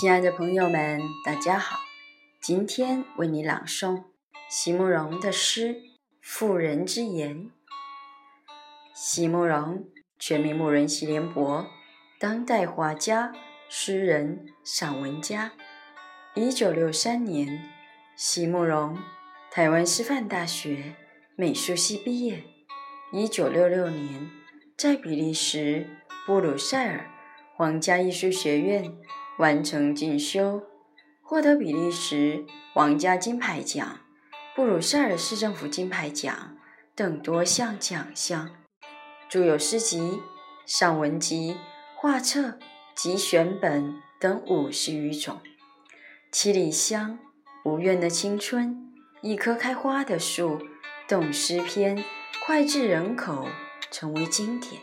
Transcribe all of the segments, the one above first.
亲爱的朋友们，大家好！今天为你朗诵席慕容的诗《妇人之言》。席慕容，全名慕容席联博，当代画家、诗人、散文家。一九六三年，席慕容台湾师范大学美术系毕业。一九六六年，在比利时布鲁塞尔皇家艺术学院。完成进修，获得比利时皇家金牌奖、布鲁塞尔市政府金牌奖等多项奖项，著有诗集、散文集、画册及选本等五十余种。《七里香》《无怨的青春》《一棵开花的树》等诗篇脍炙人口，成为经典。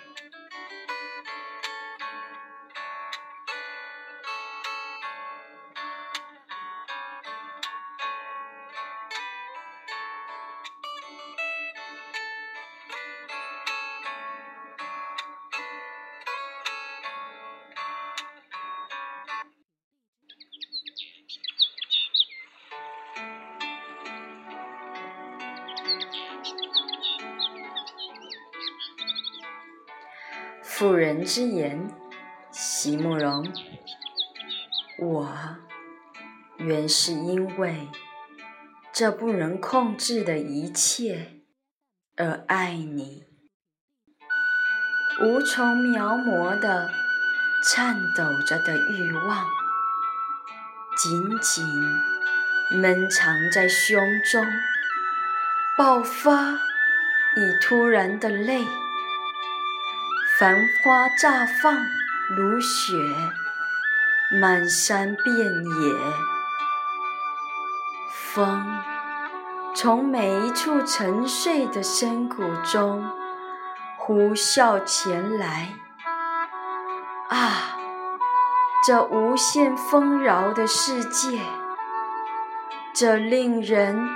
妇人之言，席慕容。我原是因为这不能控制的一切而爱你，无从描摹的颤抖着的欲望，紧紧闷藏在胸中，爆发以突然的泪。繁花绽放如雪，满山遍野。风从每一处沉睡的深谷中呼啸前来。啊，这无限丰饶的世界，这令人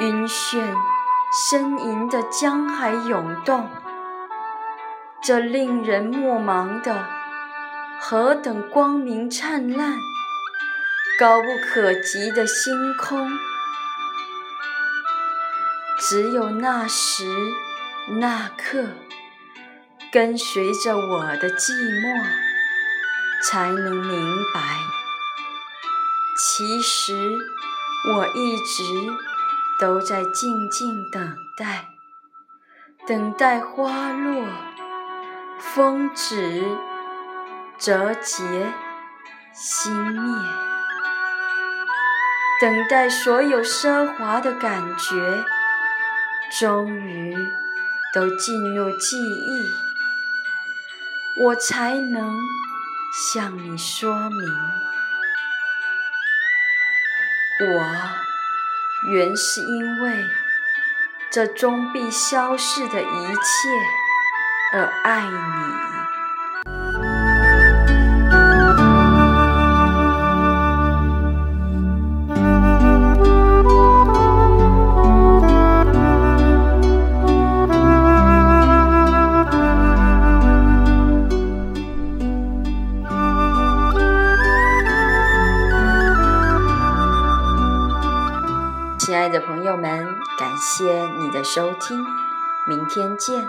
晕眩呻吟的江海涌动。这令人莫盲的何等光明灿烂、高不可及的星空，只有那时那刻，跟随着我的寂寞，才能明白。其实我一直都在静静等待，等待花落。风止，折节，熄灭，等待所有奢华的感觉，终于都进入记忆，我才能向你说明，我原是因为这终必消逝的一切。而爱你。亲爱的朋友们，感谢你的收听，明天见。